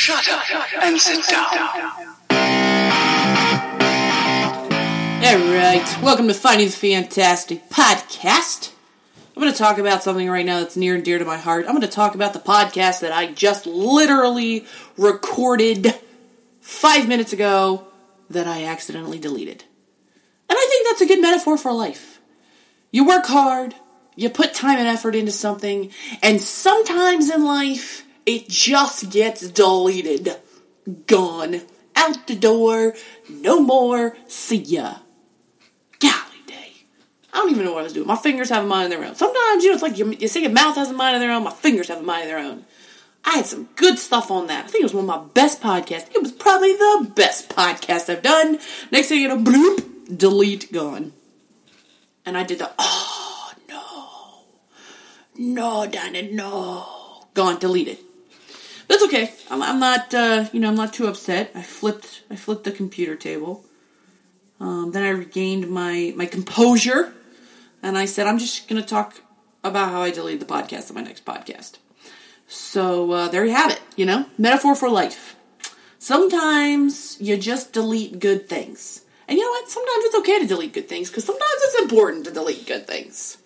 Shut up and sit down. Alright, welcome to Finding the Fantastic Podcast. I'm going to talk about something right now that's near and dear to my heart. I'm going to talk about the podcast that I just literally recorded five minutes ago that I accidentally deleted. And I think that's a good metaphor for life. You work hard, you put time and effort into something, and sometimes in life, it just gets deleted. Gone. Out the door. No more. See ya. Golly day. I don't even know what I was doing. My fingers have a mind of their own. Sometimes, you know, it's like you, you say your mouth has a mind of their own, my fingers have a mind of their own. I had some good stuff on that. I think it was one of my best podcasts. It was probably the best podcast I've done. Next thing you know, bloop, delete, gone. And I did the, oh, no. No, Donna, no. Gone, deleted. That's okay. I'm, I'm not, uh, you know, I'm not too upset. I flipped, I flipped the computer table. Um, then I regained my my composure, and I said, I'm just gonna talk about how I deleted the podcast on my next podcast. So uh, there you have it. You know, metaphor for life. Sometimes you just delete good things, and you know what? Sometimes it's okay to delete good things because sometimes it's important to delete good things.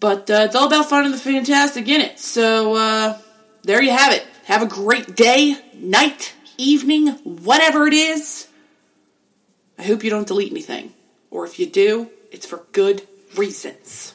But uh, it's all about finding the fantastic in it. So uh, there you have it. Have a great day, night, evening, whatever it is. I hope you don't delete anything. Or if you do, it's for good reasons.